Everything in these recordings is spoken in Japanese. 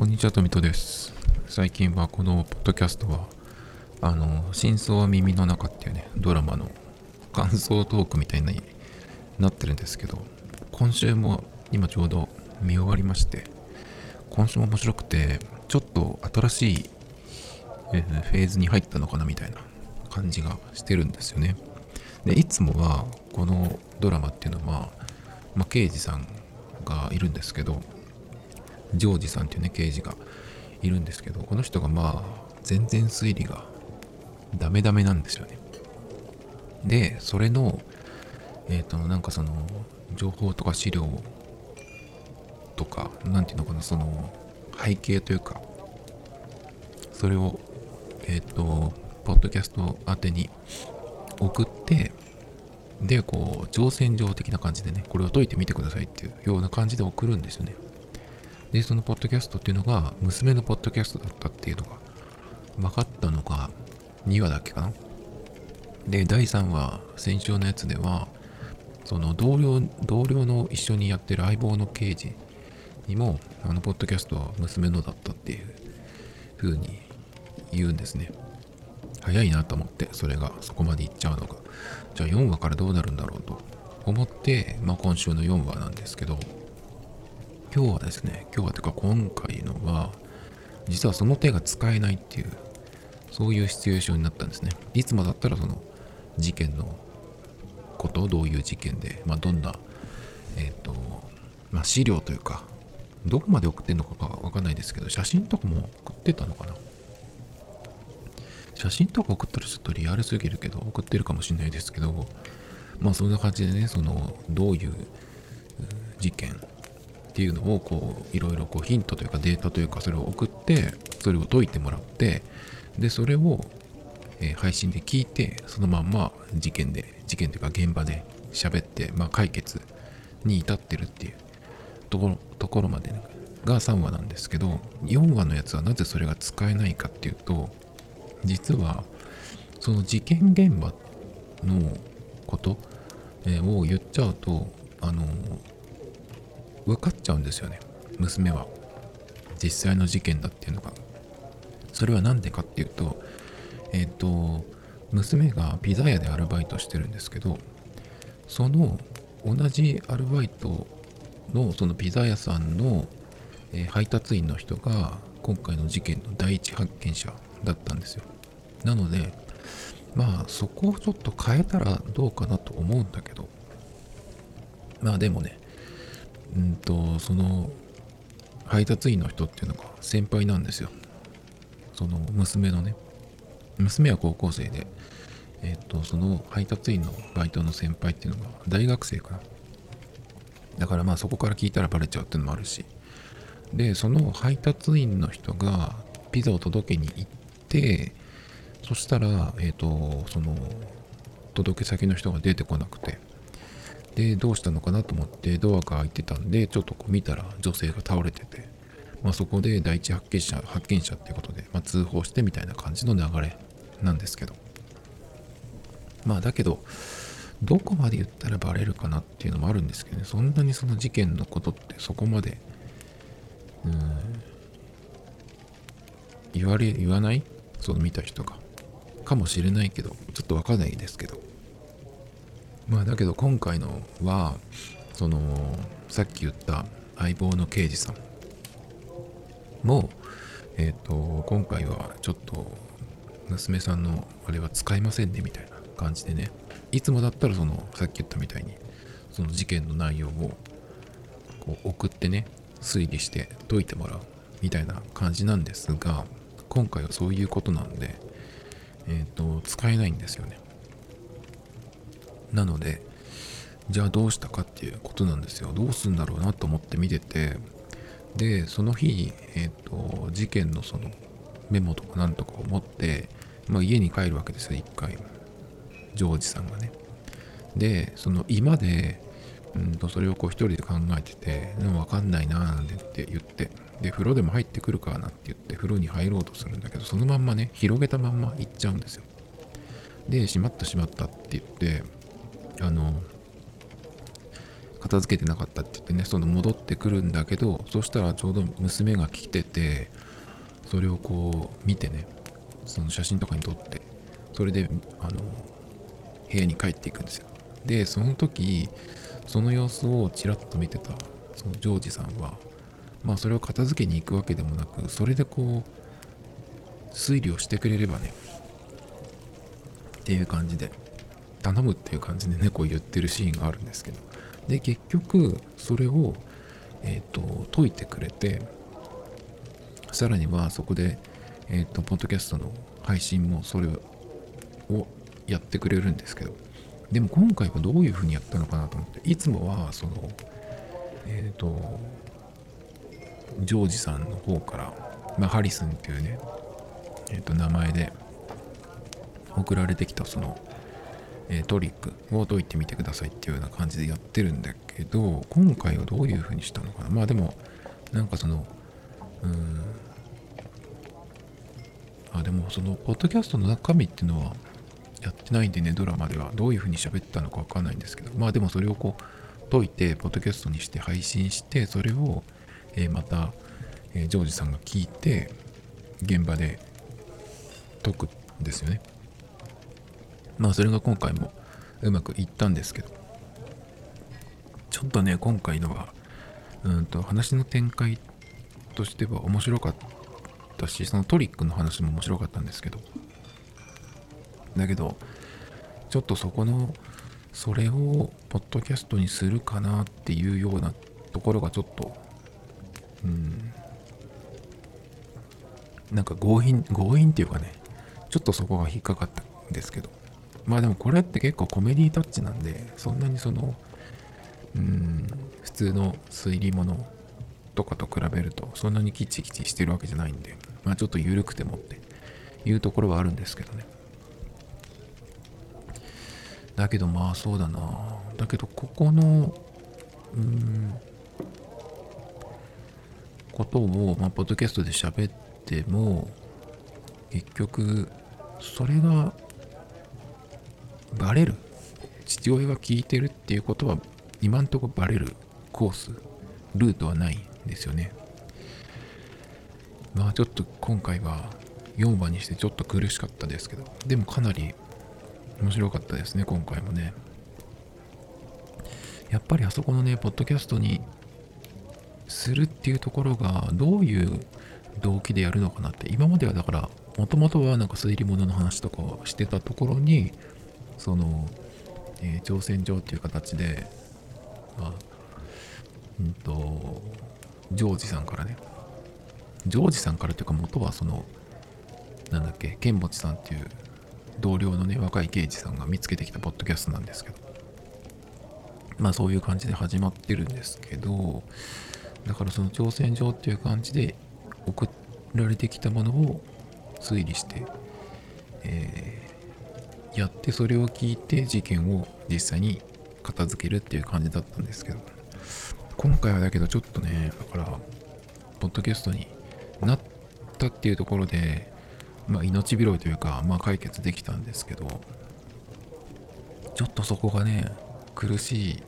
こんにちは、とみとです。最近はこのポッドキャストは、あの、真相は耳の中っていうね、ドラマの感想トークみたいになってるんですけど、今週も今ちょうど見終わりまして、今週も面白くて、ちょっと新しい、フェーズに入ったのかなみたいな感じがしてるんですよね。で、いつもはこのドラマっていうのは、まあ、刑事さんがいるんですけど、ジョージさんっていうね、刑事がいるんですけど、この人がまあ、全然推理がダメダメなんですよね。で、それの、えっ、と、なんかその、情報とか資料とか、なんていうのかな、その、背景というか、それを、えっ、と、ポッドキャスト宛てに送って、で、こう、乗船状的な感じでね、これを解いてみてくださいっていうような感じで送るんですよね。で、そのポッドキャストっていうのが、娘のポッドキャストだったっていうのが、分かったのが2話だっけかな。で、第3話、先週のやつでは、その同僚、同僚の一緒にやってる相棒の刑事にも、あの、ポッドキャストは娘のだったっていう風に言うんですね。早いなと思って、それがそこまでいっちゃうのが。じゃあ4話からどうなるんだろうと思って、まあ今週の4話なんですけど、今日はですね、今日はというか今回のは、実はその手が使えないっていう、そういうシチュエーションになったんですね。いつもだったらその事件のことを、どういう事件で、まあどんな、えっ、と、まあ資料というか、どこまで送ってんのかわかんないですけど、写真とかも送ってたのかな写真とか送ったらちょっとリアルすぎるけど、送ってるかもしれないですけど、まあそんな感じでね、その、どういう事件っていうのをこういろいろこうヒントというかデータというかそれを送ってそれを解いてもらってでそれを、え配信で聞いてそのまんま事件で事件というか現場で喋って、まあ、解決に至ってるっていうところところまでが3話なんですけど4話のやつはなぜそれが使えないかっていうと実はその事件現場のこと、えを言っちゃうとあの分かっちゃうんですよね。娘は。実際の事件だっていうのが。それは何でかっていうとえっ、と娘がピザ屋でアルバイトしてるんですけどその同じアルバイトのそのピザ屋さんの、え配達員の人が今回の事件の第一発見者だったんですよ。なのでまあそこをちょっと変えたらどうかなと思うんだけど。まあでもねうんとその配達員の人っていうのが先輩なんですよ。その娘のね。娘は高校生でえっ、とその配達員のバイトの先輩っていうのが大学生かな。だからまあそこから聞いたらバレちゃうっていうのもあるし。でその配達員の人がピザを届けに行ってそしたらえっ、とその届け先の人が出てこなくて。で、どうしたのかなと思ってドアが開いてたんで、ちょっとこう見たら女性が倒れてて、まあそこで第一発見者、発見者っていうことで、まあ通報してみたいな感じの流れなんですけど。まあだけど、どこまで言ったらバレるかなっていうのもあるんですけどね、そんなにその事件のことってそこまで、うん、言われ、言わない？その見た人が。かもしれないけど、ちょっとわかんないですけど。まあだけど今回のはそのさっき言った相棒の刑事さんもえっ、と今回はちょっと娘さんのあれは使いませんねみたいな感じでねいつもだったらそのさっき言ったみたいにその事件の内容をこう送ってね推理して解いてもらうみたいな感じなんですが今回はそういうことなんでえっ、と使えないんですよね。なので、じゃあどうしたかっていうことなんですよ。どうすんだろうなと思って見てて、で、その日、えっ、と、事件のそのメモとかなんとかを持って、まあ家に帰るわけですよ、一回。ジョージさんがね。で、その今で、うんと、それをこう一人で考えてて、でもわかんないなーなんてって言って、で、風呂でも入ってくるかなって言って、風呂に入ろうとするんだけど、そのまんまね、広げたまんま行っちゃうんですよ。で、しまったしまったって言って、あの、片付けてなかったって言ってねその戻ってくるんだけどそしたらちょうど娘が来ててそれをこう見てねその写真とかに撮ってそれであの部屋に帰っていくんですよ。でその時その様子をちらっと見てたそのジョージさんはまあそれを片付けに行くわけでもなくそれでこう推理をしてくれればねっていう感じで。頼むっていう感じでね言ってるシーンがあるんですけど。で結局それをえ、ー、と解いてくれてさらにはそこでえ、ー、とポッドキャストの配信もそれをやってくれるんですけど。でも今回はどういうふうにやったのかなと思っていつもはそのえっ、ー、とジョージさんの方から、まあ、ハリスンっていうねえっ、と名前で送られてきたそのえトリックを解いてみてくださいっていうような感じでやってるんだけど今回はどういう風にしたのかな？まあでもなんかそのうん。あでもそのポッドキャストの中身っていうのはやってないんでねドラマでは。どういう風に喋ったのかわかんないんですけど。まあでもそれをこう解いてポッドキャストにして配信してそれを、え、また、え、ジョージさんが聞いて現場で解くんですよね。まあそれが今回もうまくいったんですけど。ちょっとね今回のはうんと話の展開としては面白かったしそのトリックの話も面白かったんですけど。だけどちょっとそこのそれをポッドキャストにするかなっていうようなところがちょっとうん。なんか強引強引っていうかねちょっとそこが引っかかったんですけど。まあでもこれって結構コメディタッチなんで、そんなにその、うん、普通の推理物とかと比べると、そんなにキチキチしてるわけじゃないんで、まあちょっと緩くてもっていうところはあるんですけどね。だけどまあそうだな。だけどここの、うん、ことを、まあ、ポッドキャストで喋っても、結局、それがバレる？父親が聞いてるっていうことは今んとこバレる？コース？ルートはないんですよね。まあちょっと今回は4話にしてちょっと苦しかったですけどでもかなり面白かったですね今回もね。やっぱりあそこのねポッドキャストにするっていうところがどういう動機でやるのかなって今まではだからもともとはなんか推理物の話とかをしてたところにその、えー、挑戦状っていう形で、まあ、うんと、ジョージさんからね、ジョージさんからというか元はその、なんだっけ、ケンボチさんっていう同僚のね、若い刑事さんが見つけてきたポッドキャストなんですけど、まあそういう感じで始まってるんですけど、だからその挑戦状っていう感じで送られてきたものを推理して、えやってそれを聞いて事件を実際に片付けるっていう感じだったんですけど今回はだけどちょっとねだからポッドキャストになったっていうところでまあ命拾いというかまあ解決できたんですけどちょっとそこがね苦しい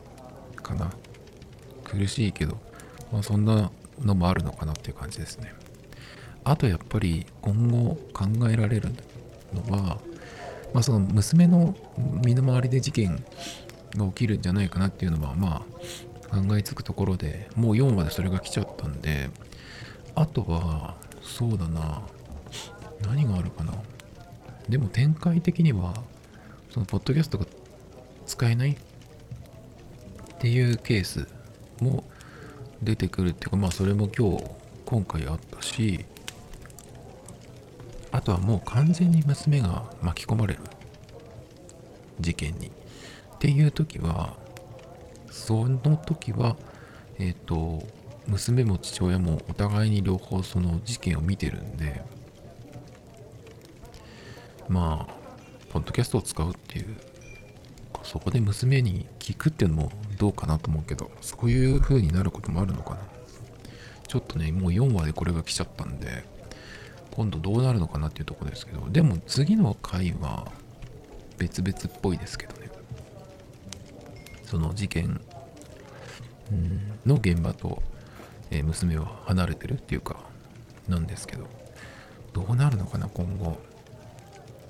かな。苦しいけどまあそんなのもあるのかなっていう感じですね。あとやっぱり今後考えられるのはまあ、その娘の身の回りで事件が起きるんじゃないかなっていうのはまあ考えつくところでもう4話でそれが来ちゃったんであとはそうだな何があるかな。でも展開的にはそのポッドキャストが使えないっていうケースも出てくるっていうかまあそれも今日今回あったしあとはもう完全に娘が巻き込まれる。事件に。っていう時はその時はえっ、ー、と娘も父親もお互いに両方その事件を見てるんでまあポッドキャストを使うっていうそこで娘に聞くっていうのもどうかなと思うけどそういう風になることもあるのかな。ちょっとねもう4話でこれが来ちゃったんで今度どうなるのかなっていうとこですけど、でも次の回は別々っぽいですけどね。その事件の現場と、え娘は離れてるっていうかなんですけどどうなるのかな今後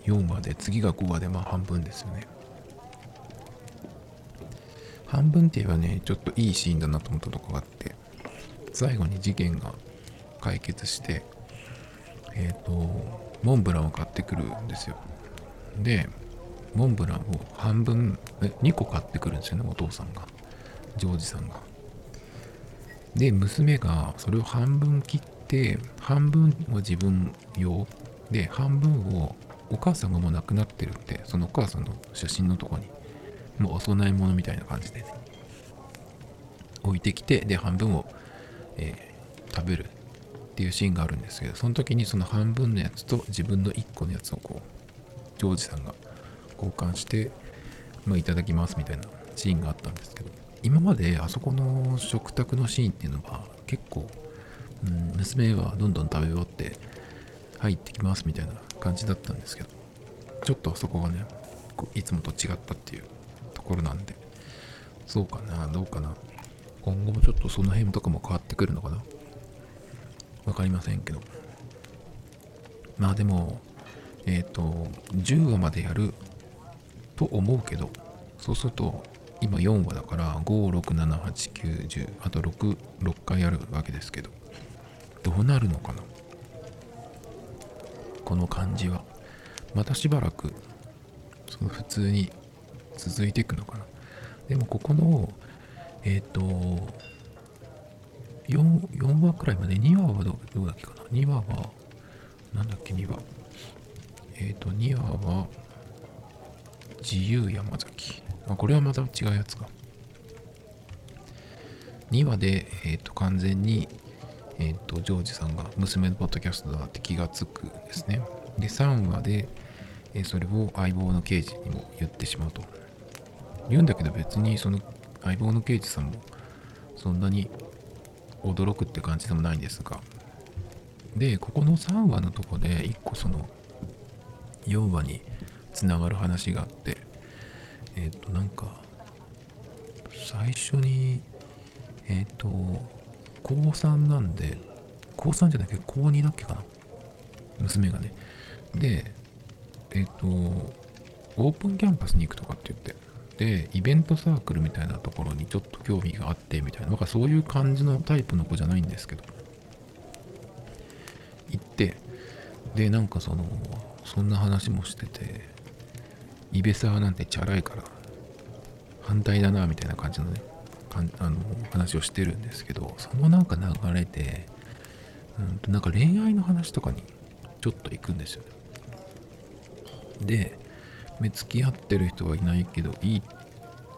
4話で次が5話でまあ半分ですよね半分って言えばねちょっといいシーンだなと思ったとこがあって最後に事件が解決してえっ、とモンブランを買ってくるんですよ。でモンブランを半分え2個買ってくるんですよねお父さんが。ジョージさんが。で娘がそれを半分切って半分は自分用。で半分をお母さんがもう亡くなってるんでそのお母さんの写真のとこにもうお供え物みたいな感じでね置いてきてで半分を、えー食べる。っていうシーンがあるんですけどその時にその半分のやつと自分の1個のやつをこうジョージさんが交換して、まあ、いただきますみたいなシーンがあったんですけど今まであそこの食卓のシーンっていうのは結構、うん、娘がどんどん食べ終わって入ってきますみたいな感じだったんですけどちょっとあそこがねいつもと違ったっていうところなんでそうかなどうかな。今後もちょっとその辺とかも変わってくるのかな。わかりませんけど。まあでもえっ、と10話までやると思うけどそうすると今4話だから5678910あと66回あるわけですけどどうなるのかな？この感じは。またしばらくその普通に続いていくのかな？でもここのえっ、と 4, 4話くらいまで2話はどうだっけかな。2話はなんだっけ2話。えっ、と2話は自由山崎。あこれはまた違うやつか。2話で、えー、と完全に、えー、とジョージさんが娘のポッドキャストだって気がつくんですね。で3話で、えそれを相棒の刑事にも言ってしまうと。言うんだけど別にその相棒の刑事さんもそんなに驚くって感じでもないんですが。でここの3話のとこで1個その4話につながる話があってえっ、となんか最初にえっ、と高3なんで高3じゃなくて高2だっけかな？娘がね。でえっ、とオープンキャンパスに行くとかって言って。でイベントサークルみたいなところにちょっと興味があってみたいななんかそういう感じのタイプの子じゃないんですけど。行ってでなんかそのそんな話もしててイベサーなんてチャラいから反対だなみたいな感じのねかんあの話をしてるんですけどそのなんか流れでうんとなんか恋愛の話とかにちょっと行くんですよね。で目付き合ってる人はいないけどいい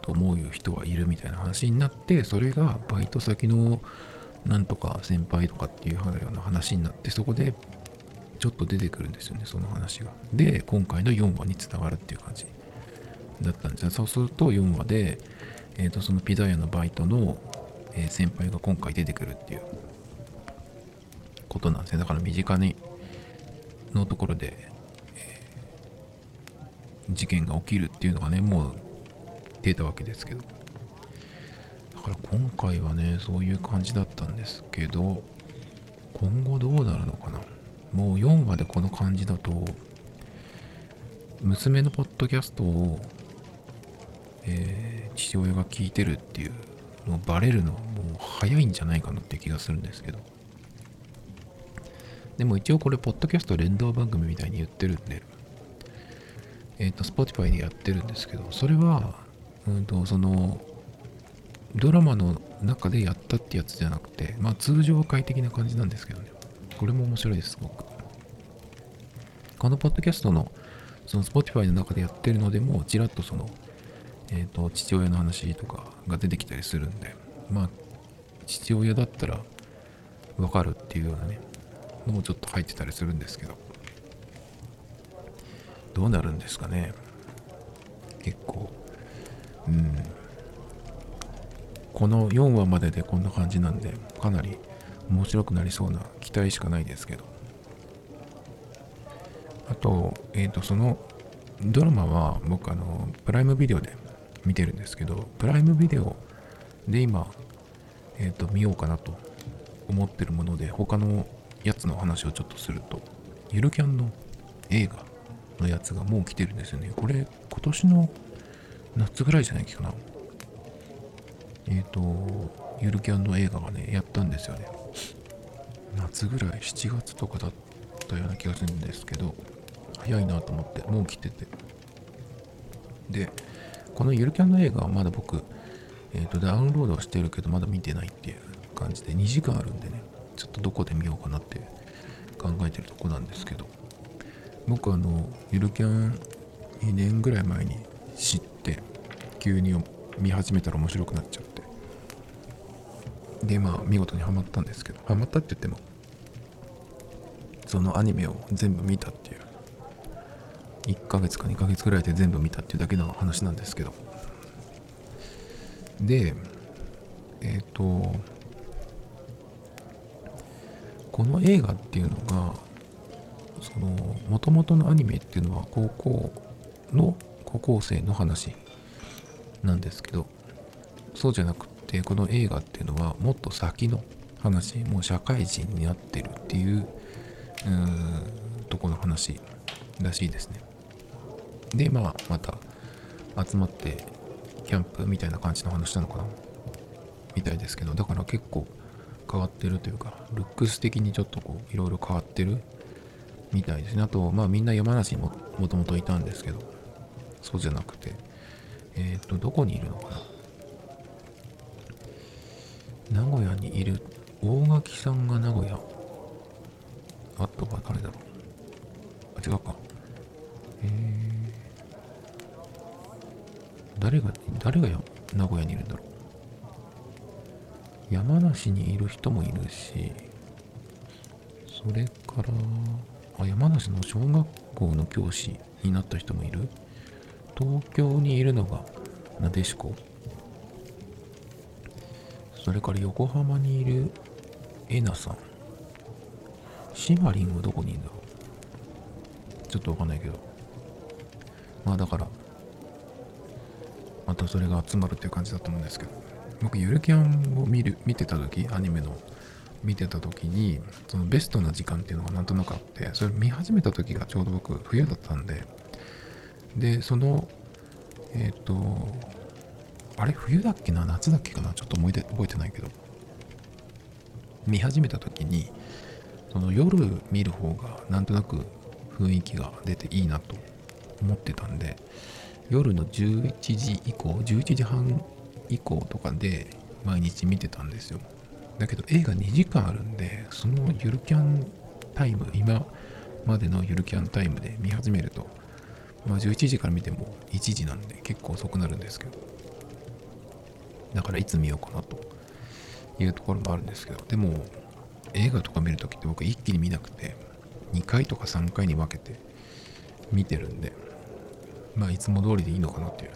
と思う人はいるみたいな話になってそれがバイト先のなんとか先輩とかっていうような話になってそこでちょっと出てくるんですよねその話が。で今回の4話につながるっていう感じだったんですよ。そうすると4話で、えー、とそのピザ屋のバイトの、え先輩が今回出てくるっていうことなんですねだから身近にのところで、事件が起きるっていうのがねもう出たわけですけど。だから今回はねそういう感じだったんですけど今後どうなるのかな。もう4話でこの感じだと娘のポッドキャストを、えー父親が聞いてるっていうのをバレるのはもう早いんじゃないかなって気がするんですけど。でも一応これポッドキャスト連動番組みたいに言ってるんでえっ、と Spotify でやってるんですけどそれはうんとそのドラマの中でやったってやつじゃなくてまあ通常は快適な感じなんですけどね。これも面白いですすごく。このポッドキャストのその Spotify の中でやってるのでもちらっとそのえっ、と父親の話とかが出てきたりするんでまあ父親だったらわかるっていうようなねのもちょっと入ってたりするんですけど。どうなるんですかね。結構。うん。この4話まででこんな感じなんでかなり面白くなりそうな期待しかないですけど。あとえっ、とそのドラマは僕あのプライムビデオで見てるんですけどプライムビデオで今えっ、と見ようかなと思ってるもので他のやつの話をちょっとするとゆるキャンの映画のやつがもう来てるんですよね。これ今年の夏ぐらいじゃないかな。えっ、とゆるキャンの映画がねやったんですよね。夏ぐらい7月とかだったような気がするんですけど早いなと思ってもう来てて。でこのゆるキャンの映画はまだ僕、えーと、ダウンロードはしてるけどまだ見てないっていう感じで2時間あるんでねちょっとどこで見ようかなって考えてるとこなんですけど。僕あのゆるキャン2年ぐらい前に知って急に見始めたら面白くなっちゃって。でまあ見事にはまったんですけど。ハマったって言ってもそのアニメを全部見たっていう。1ヶ月か2ヶ月ぐらいで全部見たっていうだけの話なんですけど。でえっ、ー、とこの映画っていうのがその元々のアニメっていうのは高校の高校生の話なんですけどそうじゃなくてこの映画っていうのはもっと先の話もう社会人になってるっていううんとこの話らしいですね。でまあまた集まってキャンプみたいな感じの話なのかなみたいですけどだから結構変わってるというかルックス的にちょっとこういろいろ変わってるみたいですね。あとまあみんな山梨にももともといたんですけどそうじゃなくてえっ、ー、とどこにいるのかな？名古屋にいる大垣さんが名古屋。あとは誰だろ。うあ違うか。えー、誰が誰が名古屋にいるんだろう。山梨にいる人もいるしそれからあ山梨の小学校の教師になった人もいる？東京にいるのがなでしこ？それから横浜にいるえなさん。シマリンはどこにいるんだ？ろうちょっとわかんないけど。まあだからまたそれが集まるっていう感じだと思うんですけど。僕ゆるキャンを見る見てた時アニメの見てた時にそのベストな時間っていうのがなんとなくあってそれ見始めた時がちょうど僕冬だったんででそのえっ、ー、とあれ冬だっけな夏だっけかなちょっと思い出覚えてないけど見始めた時にその夜見る方がなんとなく雰囲気が出ていいなと思ってたんで夜の11時以降11時半以降とかで毎日見てたんですよ。だけど映画2時間あるんでそのゆるキャンタイム今までのゆるキャンタイムで見始めるとまあ11時から見ても1時なんで結構遅くなるんですけどだからいつ見ようかなというところもあるんですけどでも映画とか見るときって僕一気に見なくて2回とか3回に分けて見てるんでまあいつも通りでいいのかなっていう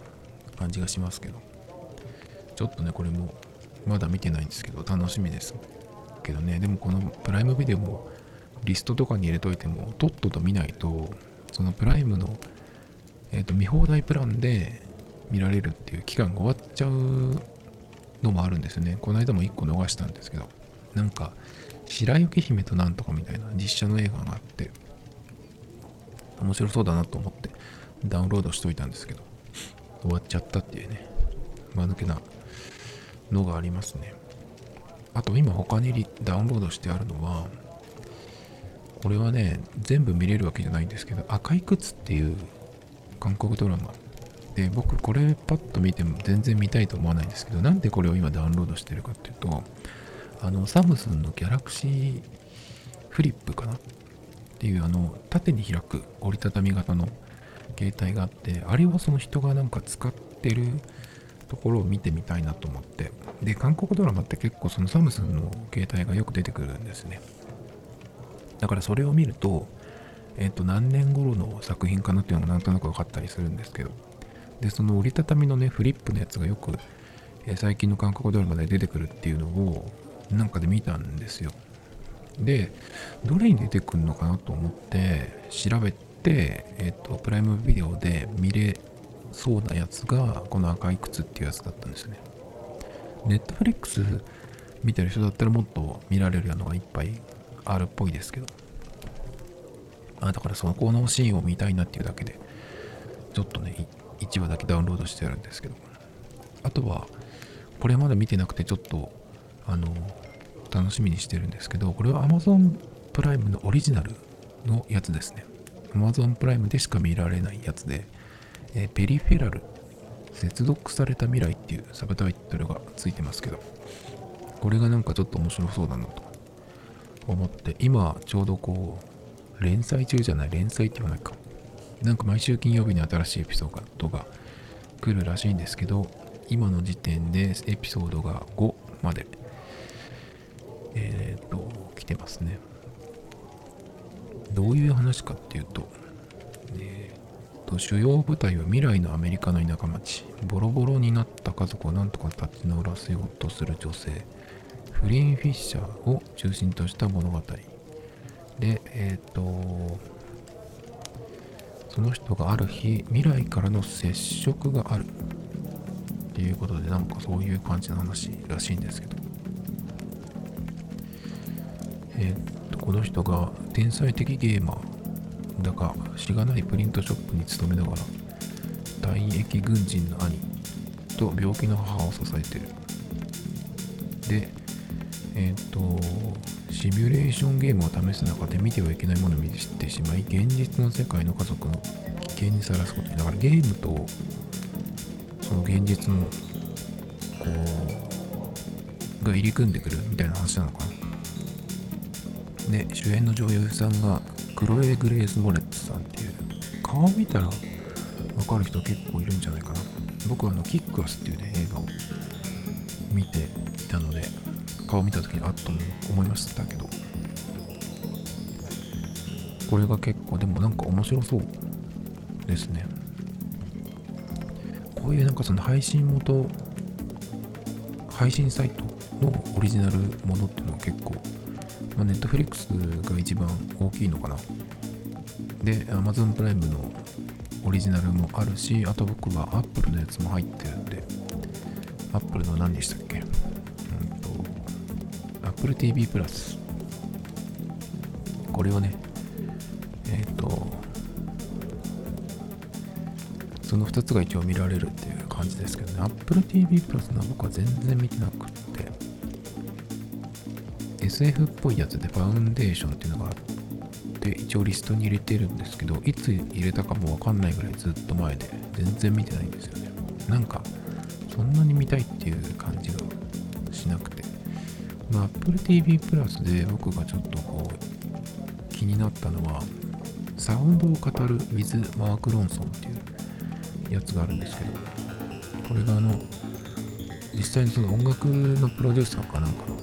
感じがしますけどちょっとねこれもまだ見てないんですけど楽しみですけどね。でもこのプライムビデオもリストとかに入れといてもとっとと見ないとそのプライムの、えー、と見放題プランで見られるっていう期間が終わっちゃうのもあるんですよね。この間も1個逃したんですけどなんか白雪姫となんとかみたいな実写の映画があって面白そうだなと思ってダウンロードしといたんですけど終わっちゃったっていうね間抜けなのがありますね。あと今他にダウンロードしてあるのはこれはね全部見れるわけじゃないんですけど赤い靴っていう韓国ドラマ。で僕これパッと見ても全然見たいと思わないんですけどなんでこれを今ダウンロードしてるかっていうとあのサムスンのギャラクシーフリップかな？っていうあの縦に開く折りたたみ型の携帯があってあれをその人がなんか使ってるところを見てみたいなと思って。で韓国ドラマって結構そのサムスンの携帯がよく出てくるんですね。だからそれを見るとえっ、ー、と何年頃の作品かなっていうのがなんとなく分かったりするんですけど。でその折りたたみのねフリップのやつがよく、えー、最近の韓国ドラマで出てくるっていうのをなんかで見たんですよ。で、どれに出てくるのかなと思って調べて、えっ、と、プライムビデオで見れそうなやつが、この赤い靴っていうやつだったんですね。ネットフリックス見てる人だったらもっと見られるようなのがいっぱいあるっぽいですけど。あだからそこのシーンを見たいなっていうだけでちょっとね1話だけダウンロードしてあるんですけど。あとはこれまだ見てなくてちょっとあの楽しみにしてるんですけどこれは Amazon プライムのオリジナルのやつですね。Amazon プライムでしか見られないやつで、え、ペリフェラル接続された未来っていうサブタイトルがついてますけどこれがなんかちょっと面白そうだなと思って今ちょうどこう連載中じゃない連載って言わないか。なんか毎週金曜日に新しいエピソードが来るらしいんですけど今の時点でエピソードが5までえっ、ー、と来てますね。どういう話かっていうと、え、と主要舞台は未来のアメリカの田舎町。ボロボロになった家族をなんとか立ち直らせようとする女性。フリーン・フィッシャーを中心とした物語。でえっ、ー、とその人がある日未来からの接触がある。っていうことでなんかそういう感じの話らしいんですけど。えっ、とこの人が天才的ゲーマー。だがしがないプリントショップに勤めながら退役軍人の兄と病気の母を支えてる。でえっ、ー、とシミュレーションゲームを試す中で見てはいけないものを見ててしまい現実の世界の家族の危険にさらすことにだからゲームとその現実のこうが入り組んでくるみたいな話なのかな。で主演の女優さんがクロエ・グレース・モレッツさんっていう顔見たらわかる人結構いるんじゃないかな。僕はあのキックアスっていうね映画を見ていたので顔見た時にあっと思いましたけど。これが結構でもなんか面白そうですね。こういうなんかその配信元配信サイトのオリジナルものっていうのは結構、まあ、ネットフリックスが一番大きいのかな。で Amazon プライムのオリジナルもあるしあと僕は Apple のやつも入ってるんで。Apple の何でしたっけ？うんと Apple TV プラス。これをね、えっ、ー、と、その2つが一応見られるっていう感じですけどね、Apple TV プラスの僕は全然見てなくて、SF っぽいやつでファウンデーションっていうのがあって、一応リストに入れてるんですけど、いつ入れたかもわかんないぐらいずっと前で、全然見てないんですよね。なんか、そんなに見たいっていう感じがしなくて、まあ、Apple TV プラスで僕がちょっとこう気になったのはサウンドを語る with マーク・ロンソンっていうやつがあるんですけどこれがあの実際にその音楽のプロデューサーかなんかの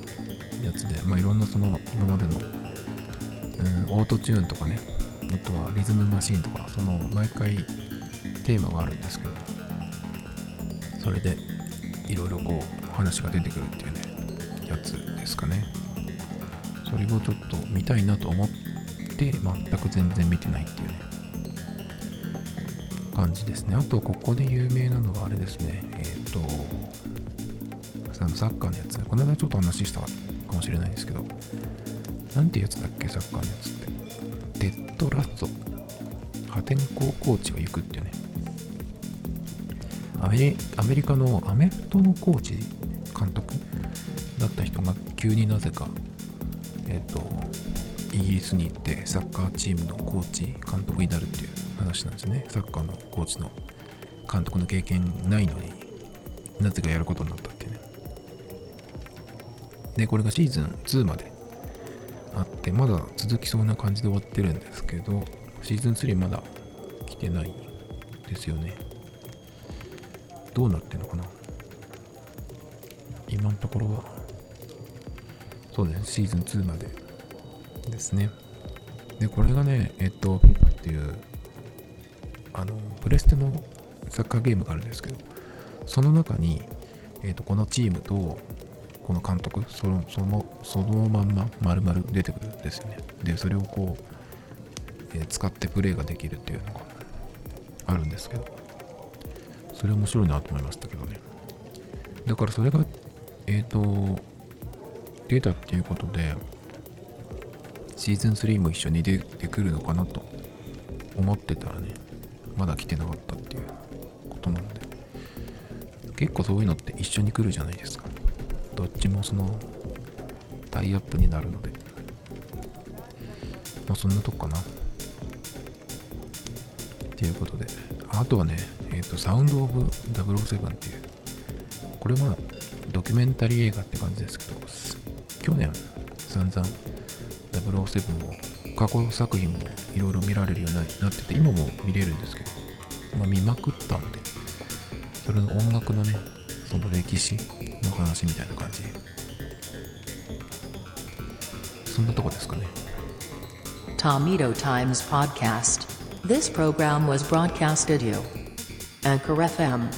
やつで、まあ、いろんなその今までの、うん、オートチューンとかねあとはリズムマシンとかその毎回テーマがあるんですけどそれでいろいろこう話が出てくるっていうねやつですかね。それをちょっと見たいなと思って全く全然見てないっていうね感じですね。あとここで有名なのはあれですね。えっ、ー、とサッカーのやつこの間ちょっと話したかもしれないですけど。なんていうやつだっけサッカーのやつって。デッドラスト破天荒コーチが行くっていうね。アメリカのアメフトのコーチ監督？だった人が急になぜか、えっ、ー、と、イギリスに行ってサッカーチームのコーチ、監督になるっていう話なんですね。サッカーのコーチの監督の経験ないのになぜかやることになった。で、これがシーズン2まであって、まだ続きそうな感じで終わってるんですけど、シーズン3まだ来てないですよね。どうなってんのかな？今のところはそうですねシーズン2までですね。で、これがね、えっと、FIFA っていう、あの、プレステのサッカーゲームがあるんですけど、その中に、えっと、このチームと、この監督、その、その、そのまんま、丸々出てくるんですよね。で、それをこう、えー、使ってプレイができるっていうのがあるんですけど、それ面白いなと思いましたけどね。だからそれが、えっ、ー、と、出たっていうことでシーズン3も一緒に出てくるのかなと思ってたらねまだ来てなかったっていうことなので結構そういうのって一緒に来るじゃないですかどっちもそのタイアップになるので。まあそんなとこかな。っていうことで。あとはねえっ、ー、とサウンド・オブ・007っていうこれはドキュメンタリー映画って感じですけど去年散々007を過去作品もいろいろ見られるようになってて今も見れるんですけど、まあ、見まくったんでそれの音楽のねその歴史の話みたいな感じそんなとこですかね Tomito Times Podcast This program was broadcasted you Anchor FM